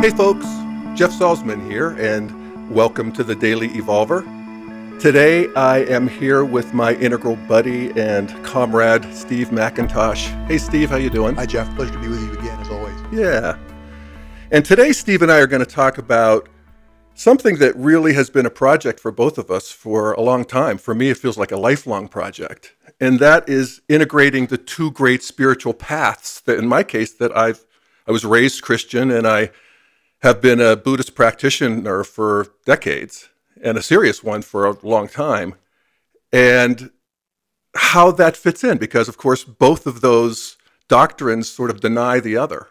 Hey folks, Jeff Salzman here, and welcome to the Daily Evolver. Today I am here with my integral buddy and comrade, Steve McIntosh. Hey Steve, how you doing? Hi Jeff, pleasure to be with you again as always. Yeah. And today Steve and I are going to talk about something that really has been a project for both of us for a long time. For me, it feels like a lifelong project. And that is integrating the two great spiritual paths that in my case that I've I was raised Christian and I have been a Buddhist practitioner for decades and a serious one for a long time. And how that fits in, because of course, both of those doctrines sort of deny the other.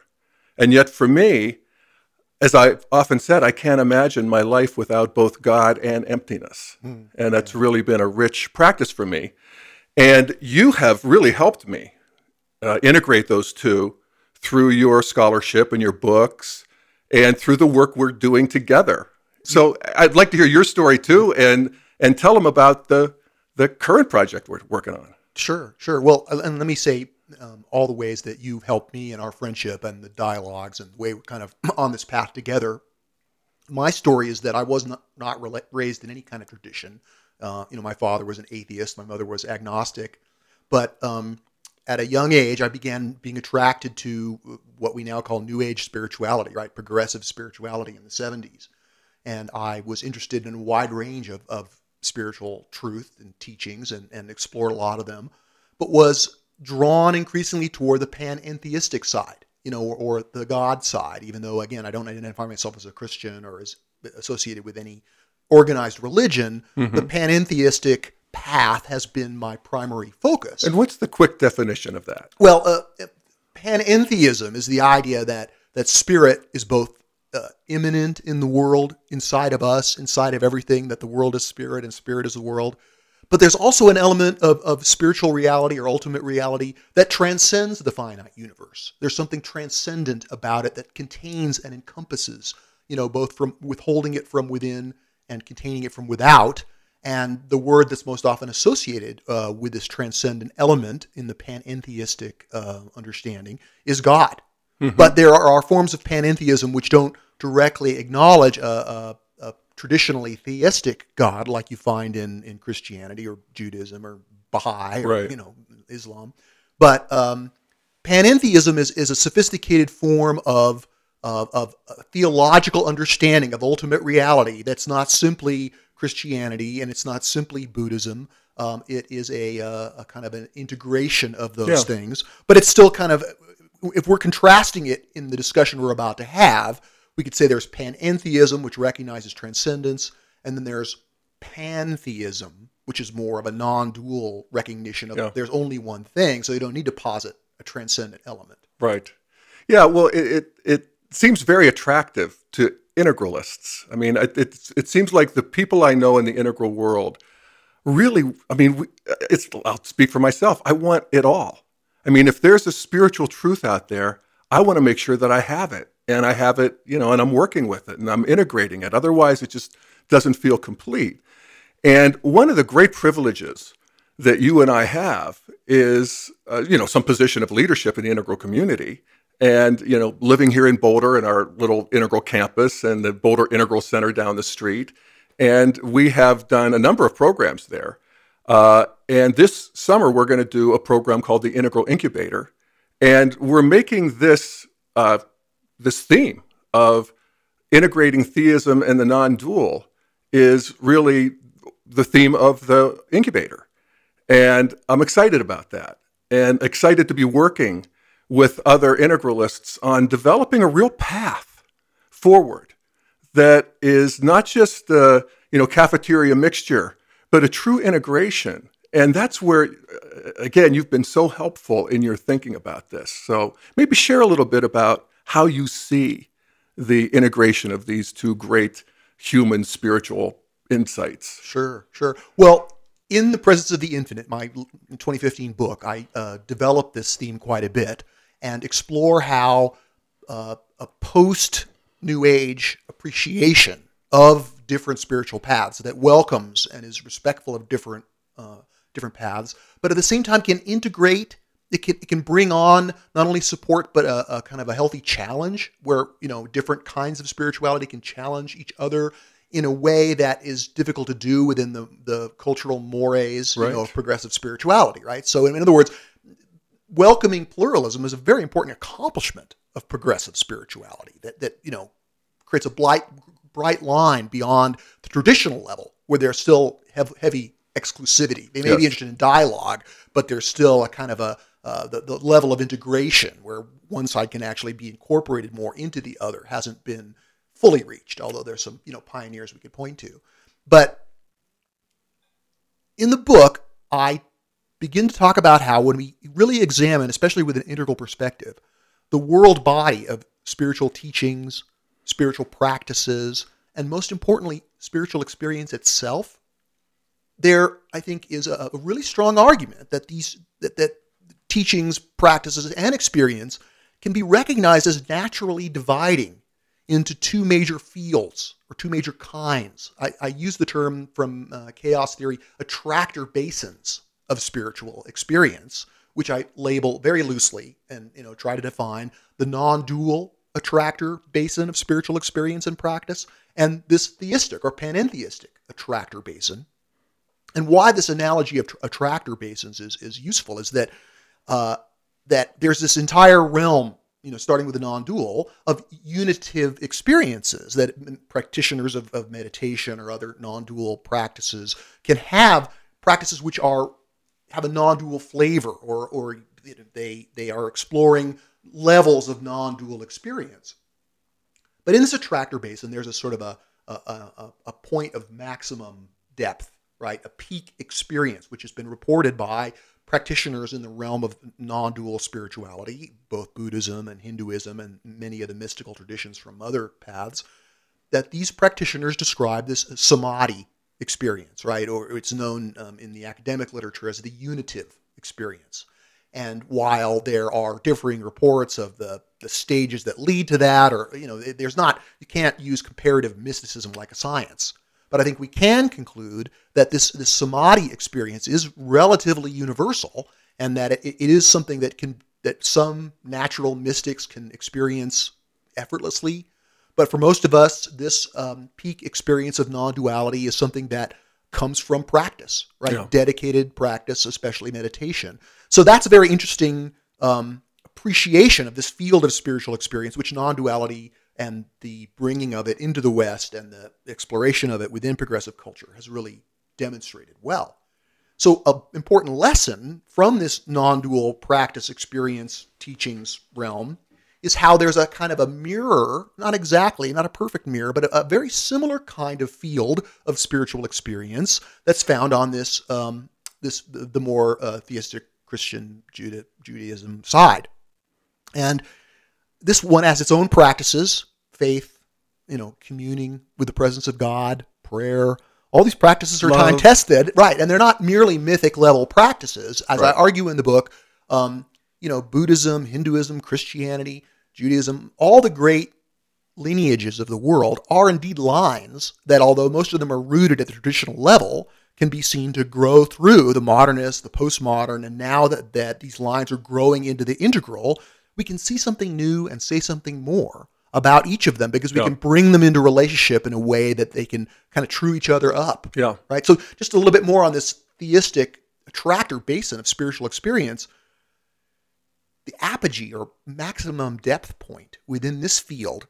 And yet, for me, as I've often said, I can't imagine my life without both God and emptiness. Mm, and that's yeah. really been a rich practice for me. And you have really helped me uh, integrate those two through your scholarship and your books and through the work we're doing together. So I'd like to hear your story too, and and tell them about the the current project we're working on. Sure, sure. Well, and let me say um, all the ways that you've helped me in our friendship and the dialogues and the way we're kind of on this path together. My story is that I was not, not raised in any kind of tradition. Uh, you know, my father was an atheist, my mother was agnostic, but um, at a young age, I began being attracted to what we now call New Age spirituality, right? Progressive spirituality in the 70s. And I was interested in a wide range of, of spiritual truth and teachings and, and explored a lot of them, but was drawn increasingly toward the panentheistic side, you know, or, or the God side, even though, again, I don't identify myself as a Christian or as associated with any organized religion. Mm-hmm. The panentheistic path has been my primary focus. And what's the quick definition of that? Well, uh, panentheism is the idea that that spirit is both uh, immanent in the world, inside of us, inside of everything. That the world is spirit and spirit is the world. But there's also an element of, of spiritual reality or ultimate reality that transcends the finite universe. There's something transcendent about it that contains and encompasses, you know, both from withholding it from within and containing it from without and the word that's most often associated uh, with this transcendent element in the panentheistic uh, understanding is God. Mm-hmm. But there are, are, forms of panentheism which don't directly acknowledge a, a, a, traditionally theistic God, like you find in, in Christianity or Judaism or Baha'i or right. you know Islam. But um, panentheism is, is a sophisticated form of, of, of theological understanding of ultimate reality that's not simply Christianity, and it's not simply Buddhism. Um, it is a, uh, a, kind of an integration of those yeah. things, but it's still kind of, if we're contrasting it in the discussion we're about to have, we could say there's panentheism, which recognizes transcendence, and then there's pantheism, which is more of a non-dual recognition of yeah. there's only one thing, so you don't need to posit a transcendent element. Right. Yeah. Well, it it, it seems very attractive to integralists. I mean, it, it, it seems like the people I know in the integral world really, I mean, it's, I'll speak for myself. I want it all. I mean, if there's a spiritual truth out there, I want to make sure that I have it and I have it, you know, and I'm working with it and I'm integrating it. Otherwise, it just doesn't feel complete. And one of the great privileges that you and I have is, uh, you know, some position of leadership in the integral community and you know living here in boulder in our little integral campus and the boulder integral center down the street. And we have done a number of programs there. Uh, and this summer we're going to do a program called the integral incubator. And we're making this uh, this theme of integrating theism and the non-dual is really the theme of the incubator. And i'm excited about that and excited to be working with other integralists on developing a real path forward that is not just the you know cafeteria mixture, but a true integration. And that's where, uh, again, you've been so helpful in your thinking about this. So maybe share a little bit about how you see the integration of these two great human spiritual insights. Sure, sure. Well, in the presence of the infinite, my 2015 book, I uh, developed this theme quite a bit and explore how uh, a post New Age appreciation of different spiritual paths that welcomes and is respectful of different uh, different paths, but at the same time can integrate it can, it can bring on not only support but a, a, kind of a healthy challenge where you know different kinds of spirituality can challenge each other in a way that is difficult to do within the, the cultural mores right. you know, of progressive spirituality right so in, in other words welcoming pluralism is a very important accomplishment of progressive spirituality that, that you know creates a bright, bright line beyond the traditional level where there's still heavy exclusivity they may yes. be interested in dialogue but there's still a kind of a uh, the, the level of integration where one side can actually be incorporated more into the other hasn't been fully reached, although there's some you know pioneers we could point to. But in the book, I begin to talk about how when we really examine, especially with an integral perspective, the world body of spiritual teachings, spiritual practices, and most importantly, spiritual experience itself, there I think is a, a really strong argument that these that, that teachings, practices, and experience can be recognized as naturally dividing into two major fields or two major kinds. I, I use the term from uh, chaos theory attractor basins of spiritual experience, which I label very loosely and you know try to define the non-dual attractor basin of spiritual experience and practice, and this theistic or panentheistic attractor basin. And why this analogy of attractor basins is, is useful is that uh, that there's this entire realm, you know, starting with the non-dual of unitive experiences that practitioners of, of meditation or other non-dual practices can have practices which are have a non-dual flavor or or they they are exploring levels of non-dual experience. But in this attractor basin, there's a sort of a, a, a, a point of maximum depth, right? A peak experience, which has been reported by practitioners in the realm of non dual spirituality, both Buddhism and Hinduism and many of the mystical traditions from other paths, that these practitioners describe this samadhi experience, right? Or it's known um, in the academic literature as the unitive experience. And while there are differing reports of the, the stages that lead to that, or, you know, there's not, you can't use comparative mysticism like a science but I think we can conclude that this, this samadhi experience is relatively universal and that it, it is something that can that some natural mystics can experience effortlessly. But for most of us, this um, peak experience of non-duality is something that comes from practice, right? Yeah. Dedicated practice, especially meditation. So that's a very interesting um, appreciation of this field of spiritual experience, which non-duality and the bringing of it into the West and the exploration of it within progressive culture has really demonstrated well. So, an important lesson from this non dual practice experience teachings realm is how there's a kind of a mirror, not exactly, not a perfect mirror, but a, a very similar kind of field of spiritual experience that's found on this, um, this the, the more uh, theistic Christian Juda- Judaism side. And this one has its own practices, faith, you know, communing with the presence of God, prayer. All these practices are time tested, right? And they're not merely mythic level practices, as right. I argue in the book. Um, you know, Buddhism, Hinduism, Christianity, Judaism, all the great lineages of the world are indeed lines that, although most of them are rooted at the traditional level, can be seen to grow through the modernist, the postmodern, and now that, that these lines are growing into the integral, we can see something new and say something more about each of them because we yeah. can bring them into relationship in a way that they can kind of true each other up. Yeah. Right. So just a little bit more on this theistic attractor basin of spiritual experience. The apogee or maximum depth point within this field,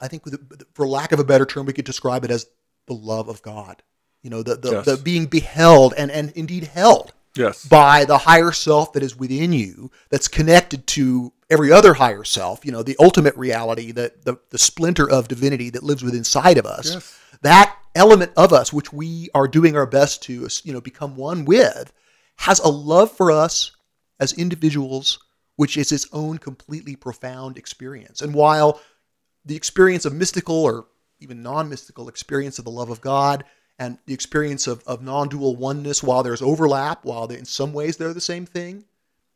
I think, for lack of a better term, we could describe it as the love of God. You know, the the, yes. the being beheld and and indeed held yes. by the higher self that is within you, that's connected to every other higher self, you know, the ultimate reality, that the, the splinter of divinity that lives within inside of us, yes. that element of us, which we are doing our best to, you know, become one with, has a love for us as individuals, which is its own completely profound experience. And while the experience of mystical or even non-mystical experience of the love of God and the experience of, of non-dual oneness, while there's overlap, while in some ways they're the same thing,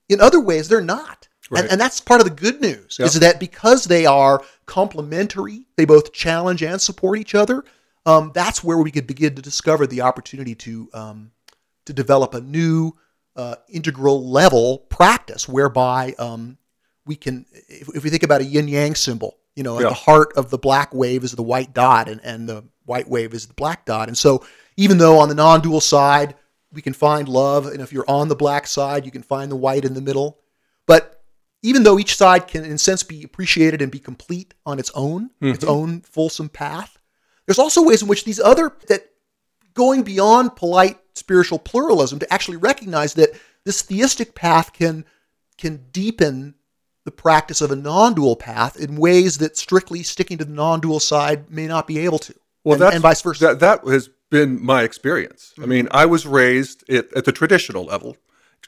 in other ways they're not. Right. And, and, that's part of the good news is that because they are complementary, they both challenge and support each other. Um, that's where we could begin to discover the opportunity to um, to develop a new uh, integral level practice whereby um, we can, if, if, we think about a yin yang symbol, you know, at the heart of the black wave is the white dot, and, and the white wave is the black dot. And so, even though on the non dual side, we can find love, and if you're on the black side, you can find the white in the middle. But even though each side can, in a sense, be appreciated and be complete on its own, mm-hmm. its own fulsome path, there's also ways in which these other that going beyond polite spiritual pluralism to actually recognize that this theistic path can can deepen the practice of a non-dual path in ways that strictly sticking to the non-dual side may not be able to. Well, and, and vice versa. That, that has been my experience. Mm-hmm. I mean, I was raised at, at, the traditional level,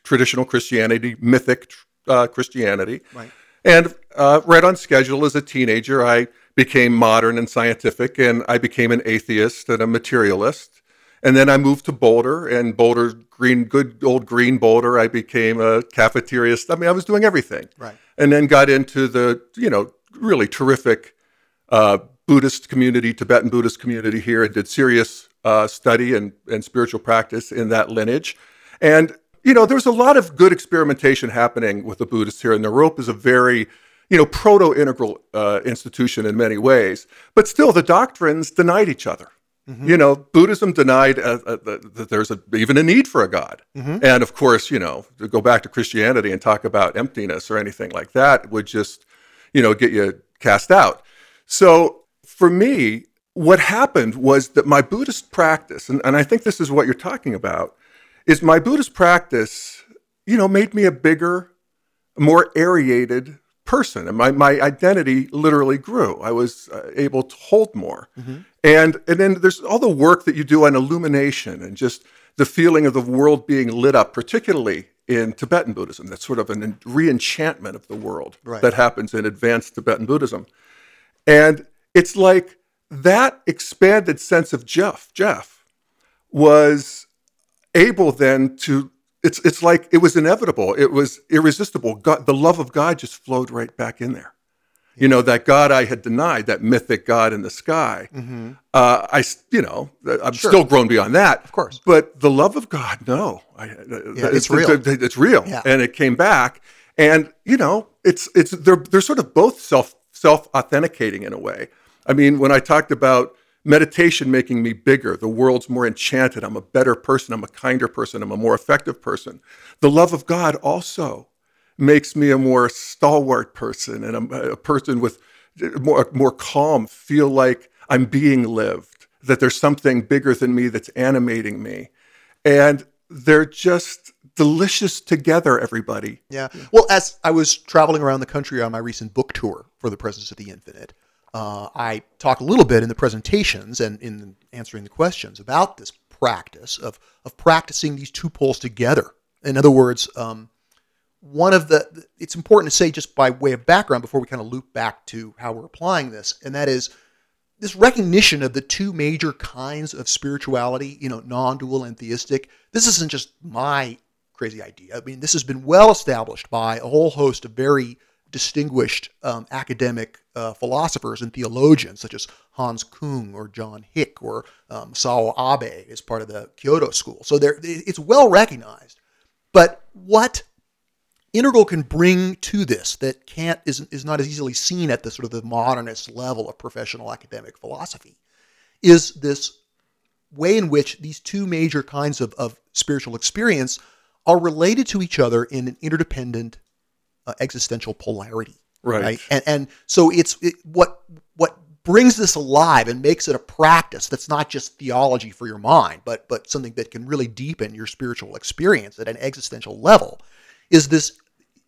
traditional Christianity, mythic uh, Christianity, right. and uh, right on schedule as a teenager, I became modern and scientific, and I became an atheist and a materialist. And then I moved to Boulder, and Boulder, green, good old green Boulder. I became a cafeteria. I mean, I was doing everything. Right. And then got into the, you know, really terrific uh, Buddhist community, Tibetan Buddhist community here, and did serious uh, study and, and spiritual practice in that lineage. And, you know, there's a lot of good experimentation happening with the Buddhists here. And Naropa is a very, you know, proto integral uh, institution in many ways. But still, the doctrines denied each other. Mm-hmm. You know, Buddhism denied uh, uh, that there's a, even a need for a God. Mm-hmm. And of course, you know, to go back to Christianity and talk about emptiness or anything like that would just, you know, get you cast out. So for me, what happened was that my Buddhist practice, and, and I think this is what you're talking about, is my Buddhist practice, you know, made me a bigger, more aerated person. And my, my identity literally grew. I was uh, able to hold more. Mm-hmm. And and then there's all the work that you do on illumination and just the feeling of the world being lit up, particularly in Tibetan Buddhism. That's sort of an re-enchantment of the world right. that happens in advanced Tibetan Buddhism. And it's like that expanded sense of Jeff, Jeff, was able then to it's it's like it was inevitable. It was irresistible. God, the love of God just flowed right back in there you know that god i had denied that mythic god in the sky mm-hmm. uh, i you know i'm sure. still grown beyond that of course but the love of god no I, uh, yeah, it's, it's, real it's, it's real yeah. and it came back and you know it's it's they're they're sort of both self self authenticating in a way i mean when i talked about meditation making me bigger the world's more enchanted i'm a better person i'm a kinder person i'm a more effective person the love of god also makes me a more stalwart person and a, a person with more, more calm, feel like I'm being lived, that there's something bigger than me that's animating me. And they're just delicious together, everybody. Yeah. Well, as I was traveling around the country on my recent book tour for The Presence of the Infinite, uh, I talk a little bit in the presentations and in answering the questions about this practice of, of practicing these two poles together. In other words, um, one of the it's important to say just by way of background before we kind of loop back to how we're applying this and that is this recognition of the two major kinds of spirituality you know non-dual and theistic this isn't just my crazy idea i mean this has been well established by a whole host of very distinguished um, academic uh, philosophers and theologians such as Hans Kung or John Hick or um, Masao Abe as part of the Kyoto school. So there, it's well recognized. But what Integral can bring to this that can't is, is not as easily seen at the sort of the modernist level of professional academic philosophy is this way in which these two major kinds of, of spiritual experience are related to each other in an interdependent uh, existential polarity right, right? And, and so it's it, what what brings this alive and makes it a practice that's not just theology for your mind but but something that can really deepen your spiritual experience at an existential level is this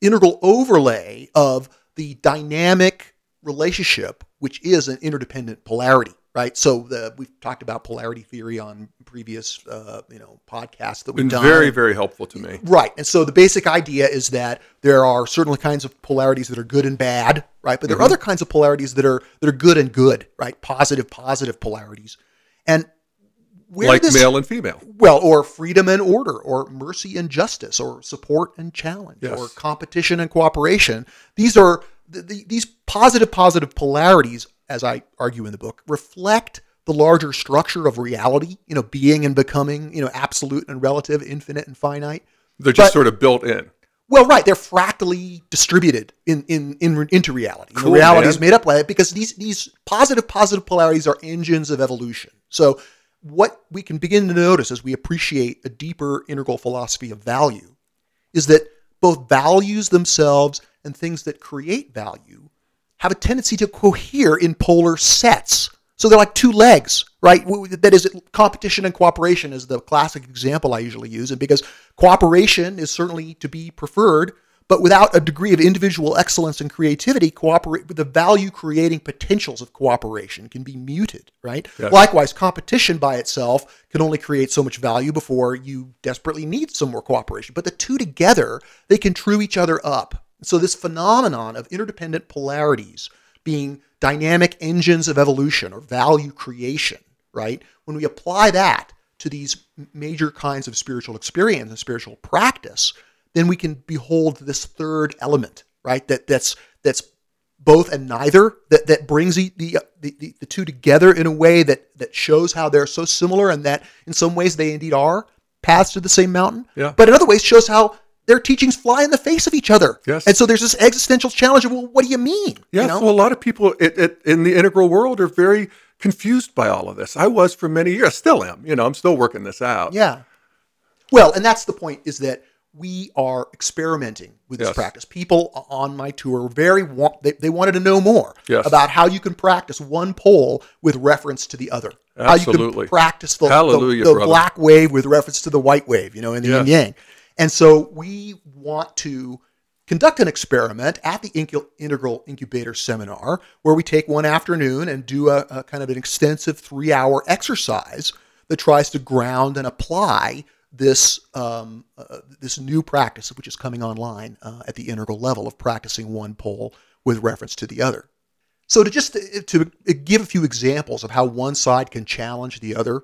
integral overlay of the dynamic relationship, which is an interdependent polarity, right? So the, we've talked about polarity theory on previous, uh, you know, podcasts that we've Been done. Very, very helpful to me. Right, and so the basic idea is that there are certain kinds of polarities that are good and bad, right? But there mm-hmm. are other kinds of polarities that are that are good and good, right? Positive, positive polarities, and where like this, male and female. Well, or freedom and order, or mercy and justice, or support and challenge, yes. or competition and cooperation. These are the, the, these positive, positive polarities, as I argue in the book, reflect the larger structure of reality. You know, being and becoming. You know, absolute and relative, infinite and finite. They're just But- sort of built in. Well, right, they're fractally distributed in, in, in into reality. Cool, the reality is made up by it because these these positive positive polarities are engines of evolution. So what we can begin to notice as we appreciate a deeper integral philosophy of value is that both values themselves and things that create value have a tendency to cohere in polar sets. So they're like two legs, right? That is, competition and cooperation is the classic example I usually use. And because cooperation is certainly to be preferred, but without a degree of individual excellence and creativity, cooperate the value creating potentials of cooperation can be muted, right? Yes. Likewise, competition by itself can only create so much value before you desperately need some more cooperation. But the two together, they can true each other up. So this phenomenon of interdependent polarities being dynamic engines of evolution or value creation, right? When we apply that to these major kinds of spiritual experience and spiritual practice, then we can behold this third element, right? That that's that's both and neither that that brings the the, the, the, two together in a way that that shows how they're so similar and that in some ways they indeed are paths to the same mountain Yeah. but in other ways shows how their teachings fly in the face of each other Yes. and so there's this existential challenge of well what do you mean Yeah. you know? well, a lot of people it, it, in the integral world are very confused by all of this. I was for many years, still am. You know, I'm still working this out. Yeah. Well, and that's the point is that we are experimenting with this Yes. practice. People on my tour very want they, they wanted to know more Yes. about how you can practice one pole with reference to the other. How you Absolutely. can practice the, the- the black wave with reference to the white wave, you know, in the yin Yes. yang. And so we want to conduct an experiment at the Integral Incubator Seminar where we take one afternoon and do a, a kind of an extensive three hour exercise that tries to ground and apply this um, uh, this new practice, which is coming online uh, at the integral level of practicing one pole with reference to the other. So to just to give a few examples of how one side can challenge the other.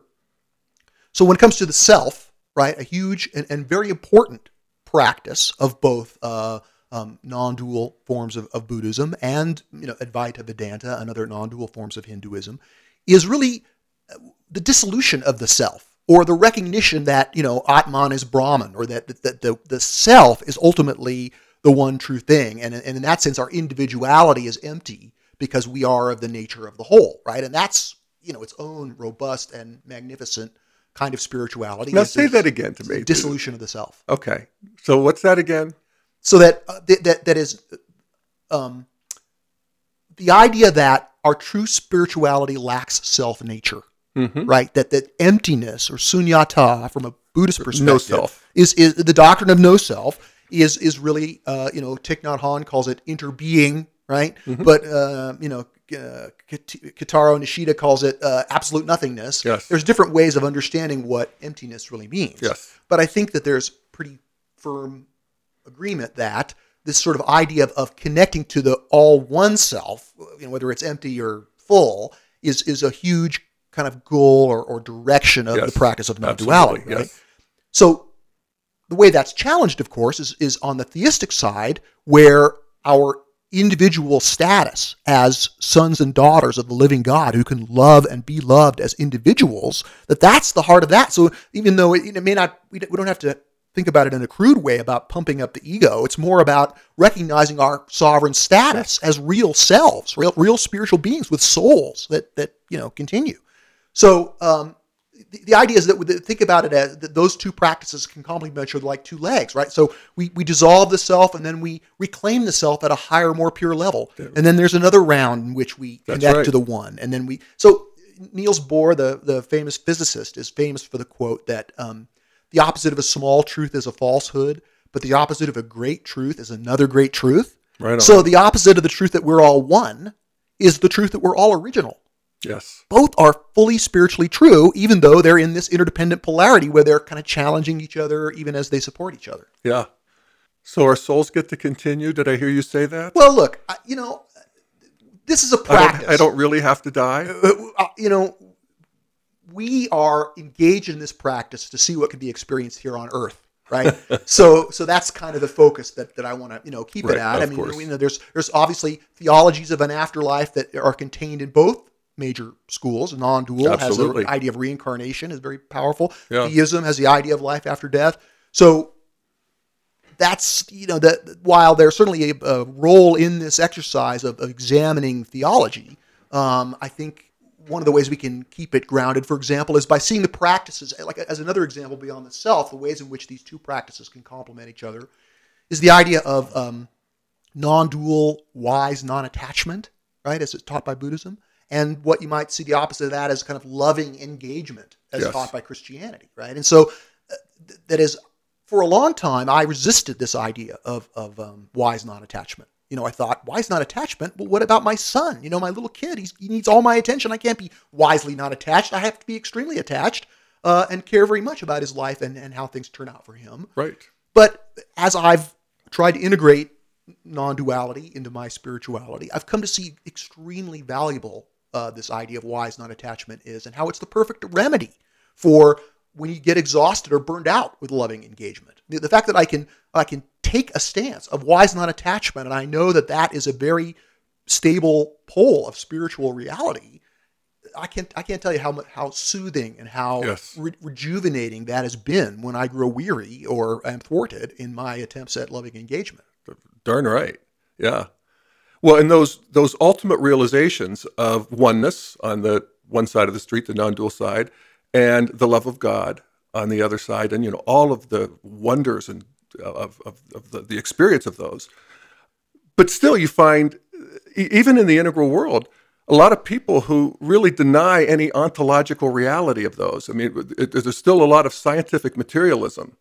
So when it comes to the self, right, a huge and, and very important practice of both uh, um, non-dual forms of, of Buddhism and you know Advaita Vedanta and other non-dual forms of Hinduism is really uh, the dissolution of the self or the recognition that you know Atman is Brahman or that, that, that the, the self is ultimately the one true thing. And, and in that sense our individuality is empty because we are of the nature of the whole right? And that's you know its own robust and magnificent kind of spirituality Now say that again to me. dissolution of the self Okay. So what's that again? so that uh, th- that that is um, the idea that our true spirituality lacks self nature, Mhm. right? That that emptiness or sunyata from a Buddhist perspective, No self. is is the doctrine of no self is is really uh, you know Thich Nhat Hanh calls it interbeing, right? Mm-hmm. But uh, you know. Uh, Kitaro Nishida calls it uh, absolute nothingness. Yes. There's different ways of understanding what emptiness really means. Yes. But I think that there's pretty firm agreement that this sort of idea of, of connecting to the all one self, you know, whether it's empty or full, is is a huge kind of goal or, or direction of Yes. the practice of non-duality. Right? yes. So the way that's challenged, of course, is is on the theistic side, where our individual status as sons and daughters of the living God who can love and be loved as individuals, that that's the heart of that. So even though it, it may not, we don't have to think about it in a crude way about pumping up the ego. It's more about recognizing our sovereign status as real selves, real, real spiritual beings with souls that, that, you know, continue. So, um, the, the idea is that we think about it as that those two practices can complement each other like two legs, right? So we, we dissolve the self and then we reclaim the self at a higher, more pure level. And then there's another round in which we That's connect right. to the one. And then we, so Niels Bohr, the, the famous physicist, is famous for the quote that um, the opposite of a small truth is a falsehood, but the opposite of a great truth is another great truth. Right on. So the opposite of the truth that we're all one is the truth that we're all original yes. both are fully spiritually true, even though they're in this interdependent polarity where they're kind of challenging each other, even as they support each other. Yeah. So our souls get to continue. Did I hear you say that? Well, look, I- you know, this is a practice. don't, I don't really have to die. Uh, uh, You know, we are engaged in this practice to see what can be experienced here on Earth. Right, so so that's kind of the focus that, that I want to you know keep Right, it at. I mean, you know, there's there's obviously theologies of an afterlife that are contained in both major schools. Non-dual has the idea of reincarnation is very powerful. Yeah. Theism has the idea of life after death. So that's you know that while there's certainly a, a role in this exercise of, of examining theology, um, I think one of the ways we can keep it grounded, for example, is by seeing the practices. Like as another example beyond the self, the ways in which these two practices can complement each other is the idea of um, non-dual, wise non-attachment, right, as it's taught by Buddhism, and what you might see the opposite of that as kind of loving engagement, as Yes. taught by Christianity, right? And so uh, th- that is for a long time, I resisted this idea of, of um, wise non-attachment. You know, I thought, wise non-attachment? Well, what about my son? You know, my little kid, he's, he needs all my attention. I can't be wisely not attached. I have to be extremely attached uh, and care very much about his life and, and how things turn out for him. Right. But as I've tried to integrate non-duality into my spirituality, I've come to see extremely valuable uh, this idea of wise non-attachment is, and how it's the perfect remedy for when you get exhausted or burned out with loving engagement. The, the fact that I can I can take a stance of wise non-attachment, and I know that that is a very stable pole of spiritual reality. I can't I can't tell you how how soothing and how Yes. re- rejuvenating that has been when I grow weary or am thwarted in my attempts at loving engagement. Darn right. Yeah. Well, and those those ultimate realizations of oneness on the one side of the street, the non-dual side, and the love of God on the other side, and you know all of the wonders and uh, of, of, of the, the experience of those. But still, you find even in the integral world, a lot of people who really deny any ontological reality of those. I mean, it, there's still a lot of scientific materialism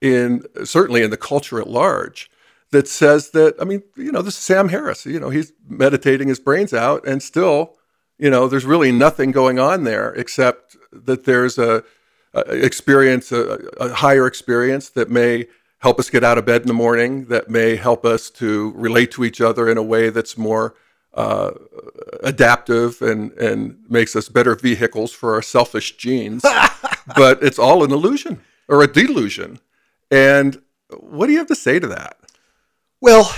in certainly in the culture at large that says that I mean, you know, this is Sam Harris. You know, he's meditating his brains out, and still, you know, there's really nothing going on there except that there's a, a experience, a, a higher experience that may help us get out of bed in the morning, that may help us to relate to each other in a way that's more uh, adaptive and and makes us better vehicles for our selfish genes. but it's all an illusion or a delusion. And what do you have to say to that? Well,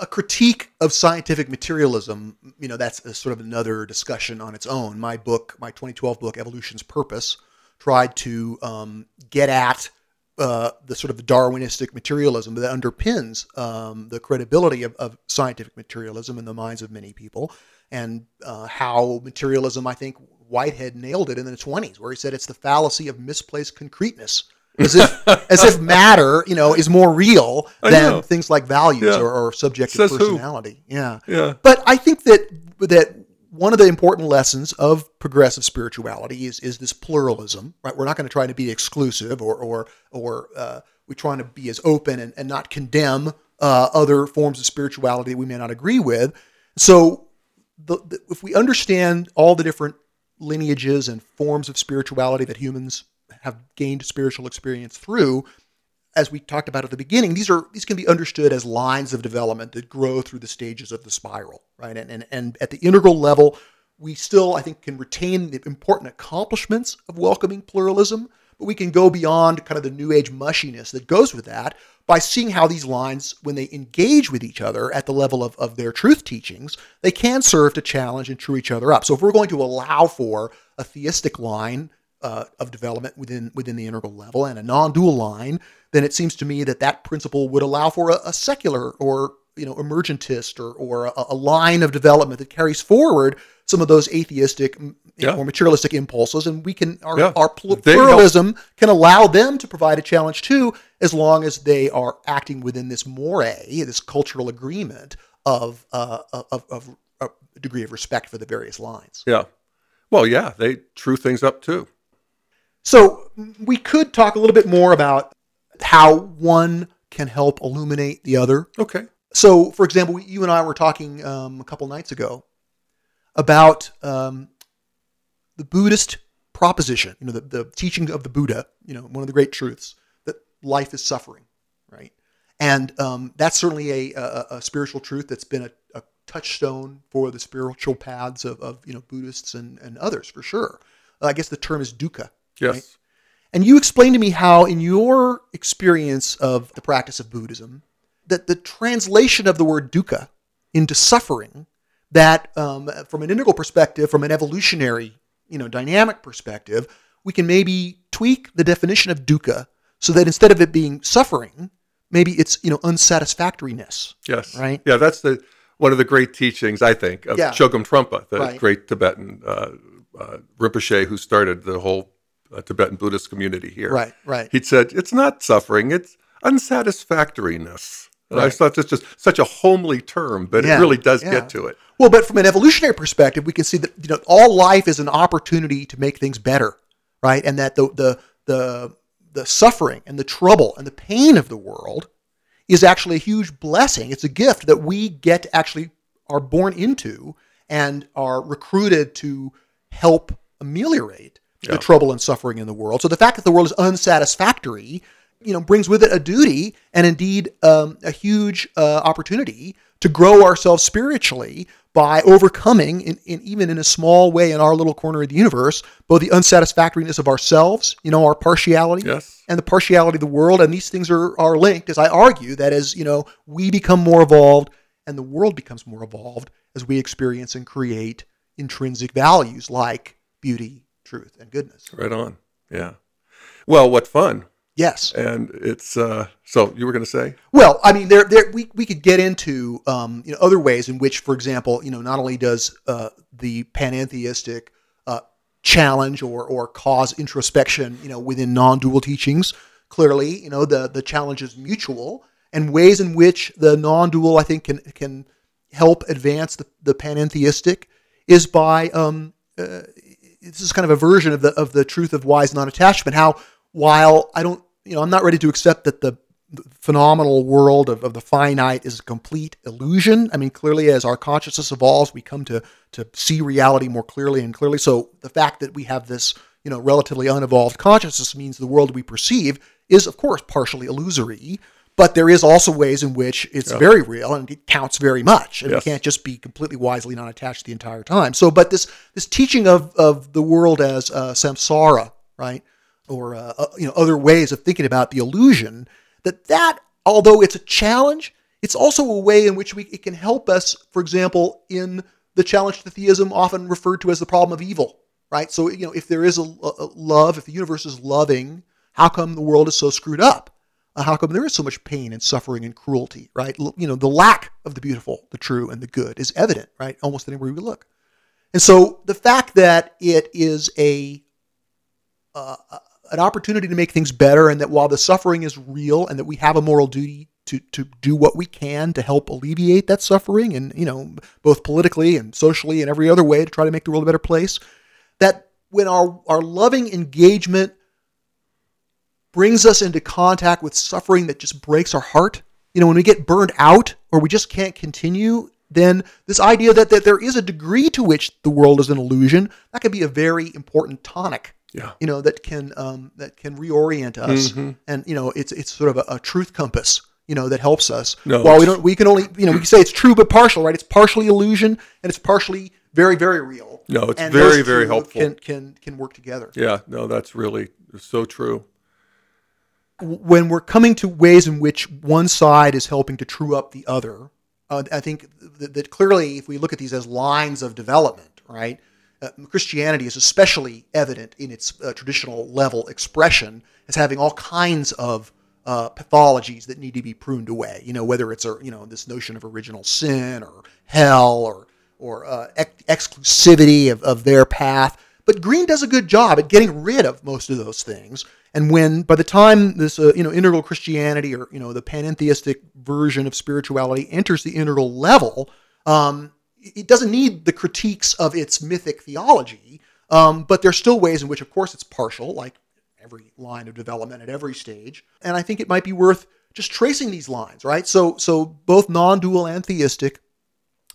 a critique of scientific materialism, you know, that's sort of another discussion on its own. My book, my 2012 book, Evolution's Purpose, tried to um, get at uh, the sort of Darwinistic materialism that underpins um, the credibility of, of scientific materialism in the minds of many people, and uh, how materialism, I think Whitehead nailed it in the 20s, where he said it's the fallacy of misplaced concreteness. As if, as if matter, you know, is more real than things like values Yeah. or, or subjective Says who? personality. Yeah. Yeah. But I think that that one of the important lessons of progressive spirituality is is this pluralism. Right, we're not going to try to be exclusive or or or uh, we're trying to be as open and, and not condemn uh, other forms of spirituality that we may not agree with. So, the, the, if we understand all the different lineages and forms of spirituality that humans have gained spiritual experience through, as we talked about at the beginning, these are these can be understood as lines of development that grow through the stages of the spiral, right? And and, and at the integral level, we still, I think, can retain the important accomplishments of welcoming pluralism, but we can go beyond kind of the new age mushiness that goes with that by seeing how these lines, when they engage with each other at the level of, of their truth teachings, they can serve to challenge and true each other up. So if we're going to allow for a theistic line uh, of development within within the integral level and a non-dual line, then it seems to me that that principle would allow for a, a secular or you know emergentist or or a, a line of development that carries forward some of those atheistic Yeah. or materialistic impulses, and we can our, Yeah. our pl- They help- pluralism can allow them to provide a challenge too, as long as they are acting within this moray, this cultural agreement of uh, of, of a degree of respect for the various lines. Yeah. Well, yeah, they true things up too. So we could talk a little bit more about how one can help illuminate the other. Okay. So, for example, you and I were talking um, a couple nights ago about um, the Buddhist proposition, you know, the, the teaching of the Buddha, you know, one of the great truths that life is suffering, right? And um, that's certainly a, a, a spiritual truth that's been a, a touchstone for the spiritual paths of, of you know Buddhists and, and others for sure. I guess the term is dukkha. Yes. Right? And you explained to me how, in your experience of the practice of Buddhism, that the translation of the word dukkha into suffering, that um, from an integral perspective, from an evolutionary, you know, dynamic perspective, we can maybe tweak the definition of dukkha so that instead of it being suffering, maybe it's you know unsatisfactoriness. Yes. Right. Yeah, that's the one of the great teachings I think of Yeah. Chogyam Trungpa, the Right. great Tibetan uh, uh, Rinpoche who started the whole uh, Tibetan Buddhist community here. Right. Right. He said it's not suffering; it's unsatisfactoriness. And I thought that's just such a homely term, but Yeah, it really does yeah. get to it. Well, but from an evolutionary perspective, we can see that you know all life is an opportunity to make things better, right? And that the the the the suffering and the trouble and the pain of the world is actually a huge blessing. It's a gift that we get to actually are born into and are recruited to help ameliorate Yeah. the trouble and suffering in the world. So the fact that the world is unsatisfactory, you know, brings with it a duty and indeed um, a huge uh, opportunity to grow ourselves spiritually by overcoming, in, in even in a small way in our little corner of the universe, both the unsatisfactoriness of ourselves, you know, our partiality, Yes. and the partiality of the world. And these things are, are linked, as I argue, that as, you know, we become more evolved and the world becomes more evolved as we experience and create intrinsic values like beauty, truth, and goodness. Right on. Yeah. Well, what fun! Yes. And it's uh, so you were going to say, Well, I mean, there, there, we, we could get into um, you know other ways in which, for example, you know, not only does uh, the panentheistic uh, challenge or or cause introspection, you know, within non-dual teachings, clearly, you know, the the challenge is mutual, and ways in which the non-dual, I think, can can help advance the, the panentheistic is by um, uh, this is kind of a version of the of the truth of wise non-attachment. How while I don't, you know, I'm not ready to accept that the phenomenal world of, of the finite is a complete illusion. I mean, clearly, as our consciousness evolves, we come to to see reality more clearly and clearly. So the fact that we have this, you know, relatively unevolved consciousness means the world we perceive is, of course, partially illusory. But there is also ways in which it's very real and it counts very much, and Yes. it can't just be completely wisely not attached the entire time. So, but this this teaching of of the world as uh, samsara, right, or uh, uh, you know other ways of thinking about the illusion, that that although it's a challenge, it's also a way in which we it can help us. For example, in the challenge to theism, often referred to as the problem of evil, right? So you know if there is a a love, if the universe is loving, how come the world is so screwed up? How come there is so much pain and suffering and cruelty, right? You know, the lack of the beautiful, the true, and the good is evident, right? Almost anywhere we look. And so the fact that it is a uh, an opportunity to make things better, and that while the suffering is real, and that we have a moral duty to to do what we can to help alleviate that suffering, and you know, both politically and socially and every other way to try to make the world a better place, that when our our loving engagement brings us into contact with suffering that just breaks our heart. You know, when we get burned out or we just can't continue, then this idea that, that there is a degree to which the world is an illusion, that could be a very important tonic. Yeah. You know, that can um, that can reorient us, and you know, it's it's sort of a, a truth compass. You know, that helps us. No, While we don't, we can only, you know, we can say it's true but partial, right? It's partially illusion and it's partially very, very real. No, it's And very, very helpful. Can can can work together. yeah, no, that's really so true. When we're coming to ways in which one side is helping to true up the other, uh, I think that, that clearly, if we look at these as lines of development, right, uh, Christianity is especially evident in its uh, traditional level expression as having all kinds of uh, pathologies that need to be pruned away. You know, whether it's a you know this notion of original sin or hell or or uh, ex- exclusivity of, of their path. But Green does a good job at getting rid of most of those things. And when by the time this uh, you know integral Christianity or you know the panentheistic version of spirituality enters the integral level, um, it doesn't need the critiques of its mythic theology. Um, but there's still ways in which, of course, it's partial, like every line of development at every stage. And I think it might be worth just tracing these lines, right? So so both non-dual and theistic,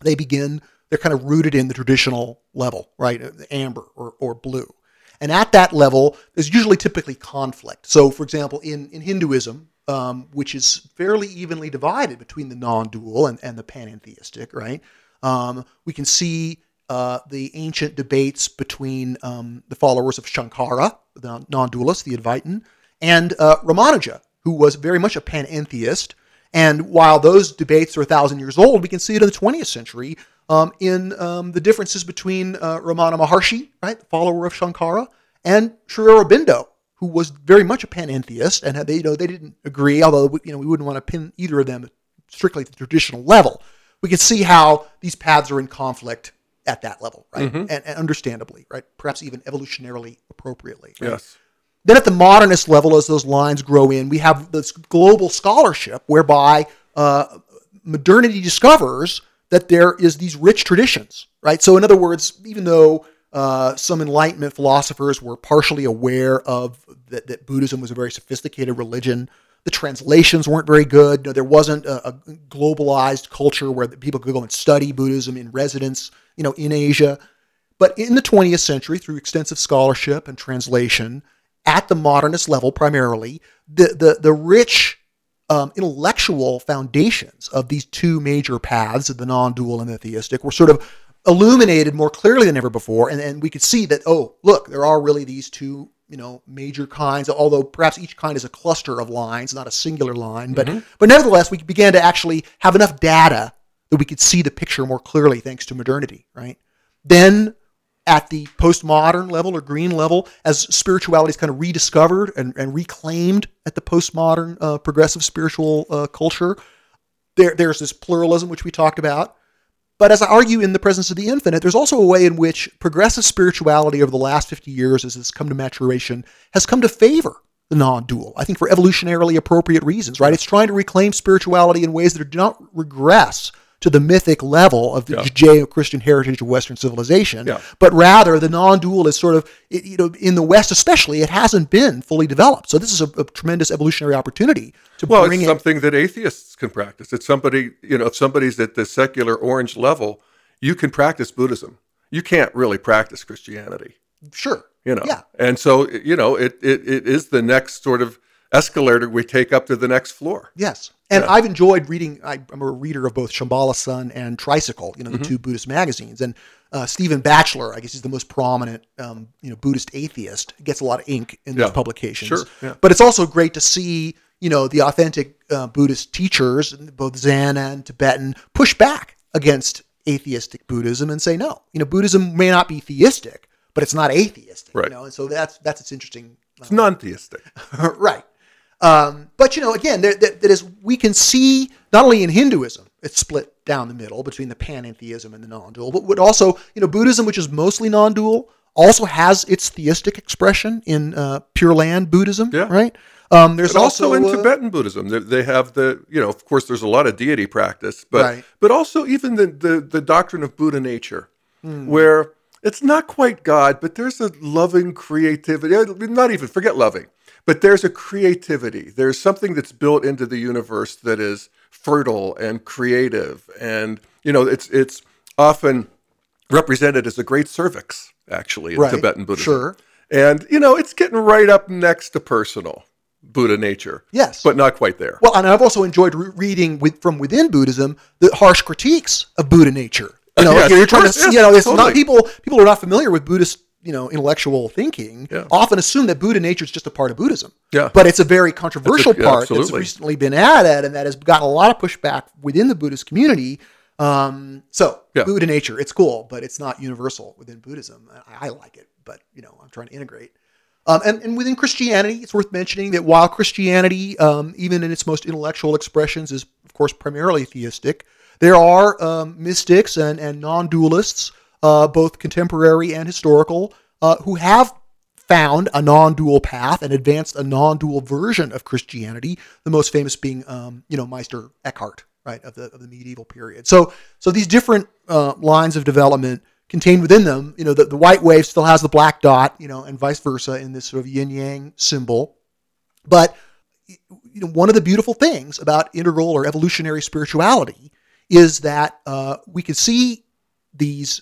they begin they're kind of rooted in the traditional level, right? Amber or, or blue. And at that level, there's usually typically conflict. So, for example, in, in Hinduism, um, which is fairly evenly divided between the non dual and, and the panentheistic, right? Um, we can see uh, the ancient debates between um, the followers of Shankara, the non dualist, the Advaitin, and uh, Ramanuja, who was very much a panentheist. And while those debates are a thousand years old, we can see it in the 20th century um, in um, the differences between uh, Ramana Maharshi, right, follower of Shankara, and Sri Aurobindo, who was very much a panentheist, and they, you know, they didn't agree. Although you know, we wouldn't want to pin either of them strictly at the traditional level. We can see how these paths are in conflict at that level, right? Mm-hmm. And, and understandably, right? Perhaps even evolutionarily appropriately. Right? Yes. Then at the modernist level, as those lines grow in, we have this global scholarship whereby uh, modernity discovers that there is these rich traditions, right? So in other words, even though uh, some Enlightenment philosophers were partially aware of that, that, Buddhism was a very sophisticated religion. The translations weren't very good. You know, there wasn't a, a, globalized culture where people could go and study Buddhism in residence, you know, in Asia. But in the 20th century, through extensive scholarship and translation, at the modernist level primarily, the the, the rich um, intellectual foundations of these two major paths, the non-dual and the theistic, were sort of illuminated more clearly than ever before, and, and we could see that oh, look, there are really these two you know major kinds although perhaps each kind is a cluster of lines not a singular line. But mm-hmm. but nevertheless we began to actually have enough data that we could see the picture more clearly thanks to modernity right? Then at the postmodern level or green level as spirituality is kind of rediscovered and, and reclaimed at the postmodern uh, progressive spiritual uh, culture. There, there's this pluralism, which we talked about. But as I argue in The Presence of the Infinite, there's also a way in which progressive spirituality over the last 50 years, as it's come to maturation, has come to favor the non dual. I think for evolutionarily appropriate reasons, right? It's trying to reclaim spirituality in ways that do not regress to the mythic level of the yeah. Judeo-Christian heritage of Western civilization, yeah. but rather the non-dual is sort of, you know, in the West especially, it hasn't been fully developed. So this is a, a tremendous evolutionary opportunity to well, bring it's something that atheists can practice. It's somebody, you know, if somebody's at the secular orange level, you can practice Buddhism. You can't really practice Christianity. Sure. You know, yeah. and so you know, it, it it is the next sort of escalator we take up to the next floor. Yes. And yeah. I've enjoyed reading. I, am a reader of both Shambhala Sun and Tricycle, you know, the mm-hmm. two Buddhist magazines. And uh, Stephen Batchelor, I guess he's the most prominent, um, you know, Buddhist atheist. Gets a lot of ink in yeah. those publications. Sure. Yeah. But it's also great to see, you know, the authentic uh, Buddhist teachers, both Zen and Tibetan, push back against atheistic Buddhism and say no. You know, Buddhism may not be theistic, but it's not atheistic. Right. You know, and so that's that's its interesting. Uh, it's non-theistic. right. Um, but you know, again, that, that is we can see not only in Hinduism it's split down the middle between the panentheism and the non-dual, but would also you know Buddhism, which is mostly non-dual, also has its theistic expression in uh, Pure Land Buddhism, yeah. right? Um, there's also, also, in uh, Tibetan Buddhism, they, they, have the you know, of course, there's a lot of deity practice, but right. but also even the, the the doctrine of Buddha nature, mm. where it's not quite God, but there's a loving creativity. Not even forget loving but there's a creativity. There's something that's built into the universe that is fertile and creative, and you know, it's it's often represented as a great cervix, actually, in right. Tibetan Buddhism. Sure. And you know, it's getting right up next to personal. Buddha nature. Yes. But not quite there. Well, and I've also enjoyed re- reading with, from within Buddhism the harsh critiques of Buddha nature. You know, yes, you're trying course, to, yes, you know, it's totally. not people people are not familiar with Buddhist you know intellectual thinking yeah. often assume that Buddha nature is just a part of Buddhism. Yeah. But it's a very controversial a, yeah, part absolutely. that's recently been added and that has gotten a lot of pushback within the Buddhist community. Um, so yeah. Buddha nature, it's cool, but it's not universal within Buddhism. I, I like it, but you know, I'm trying to integrate. Um, and, and, within Christianity, it's worth mentioning that while Christianity, um, even in its most intellectual expressions, is of course primarily theistic, there are um, mystics and, and non-dualists uh, both contemporary and historical, uh, who have found a non-dual path and advanced a non-dual version of Christianity. The most famous being, um, you know, Meister Eckhart, right, of the of the medieval period. So, so these different uh, lines of development contained within them, you know, the, the white wave still has the black dot, you know, and vice versa in this sort of yin yang symbol. But you know, one of the beautiful things about integral or evolutionary spirituality is that uh, we can see these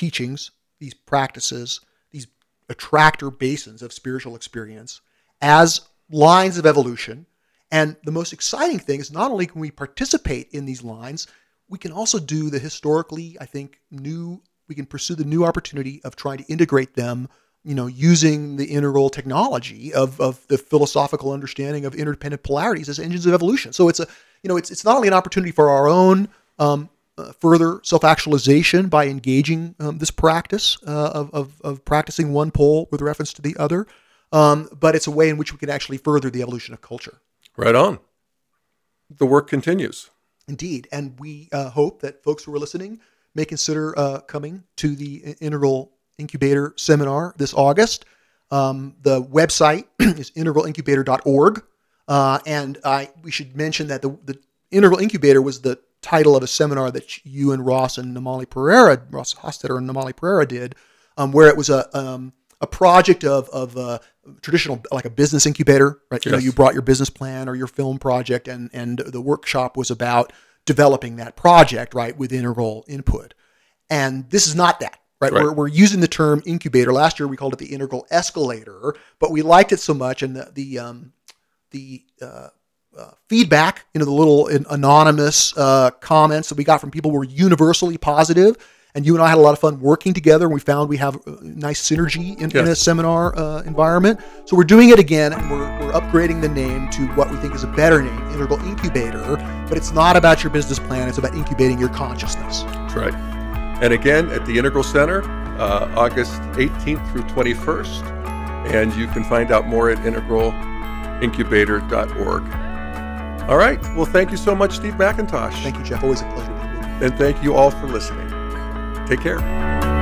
teachings, these practices, these attractor basins of spiritual experience as lines of evolution. And the most exciting thing is not only can we participate in these lines, we can also do the historically, I think, new, we can pursue the new opportunity of trying to integrate them, you know, using the integral technology of, of the philosophical understanding of interdependent polarities as engines of evolution. So it's a, you know, it's, it's not only an opportunity for our own um, uh, further self actualization by engaging um, this practice uh, of, of, of, practicing one pole with reference to the other. um, but it's a way in which we can actually further the evolution of culture. Right on. The work continues. Indeed. And we uh, hope that folks who are listening may consider uh, coming to the Integral Incubator seminar this August. Um, the website is integralincubator.org. Uh, and I, we should mention that the, the Integral Incubator was the title of a seminar that you and Ross and Nomali Perera, Ross Hostetter and Nomali Perera did, um, where it was a um, a project of of uh, traditional like a business incubator, right? Yes. You know, you brought your business plan or your film project, and and the workshop was about developing that project, right, with integral input. And this is not that. Right? right. We're, we're using the term incubator. Last year we called it the integral escalator, but we liked it so much, and the the um, the uh, uh, feedback, you know, the little anonymous uh, comments that we got from people were universally positive. And you and I had a lot of fun working together, and we found we have a nice synergy in, in a seminar uh, environment. So we're doing it again, and we're, we're upgrading the name to what we think is a better name, Integral Incubator. But it's not about your business plan; it's about incubating your consciousness. That's right. And again, at the Integral Center, uh, August 18th through 21st, and you can find out more at integralincubator.org. All right. Well, thank you so much, Steve McIntosh. Thank you, Jeff. Always a pleasure. And thank you all for listening. Take care.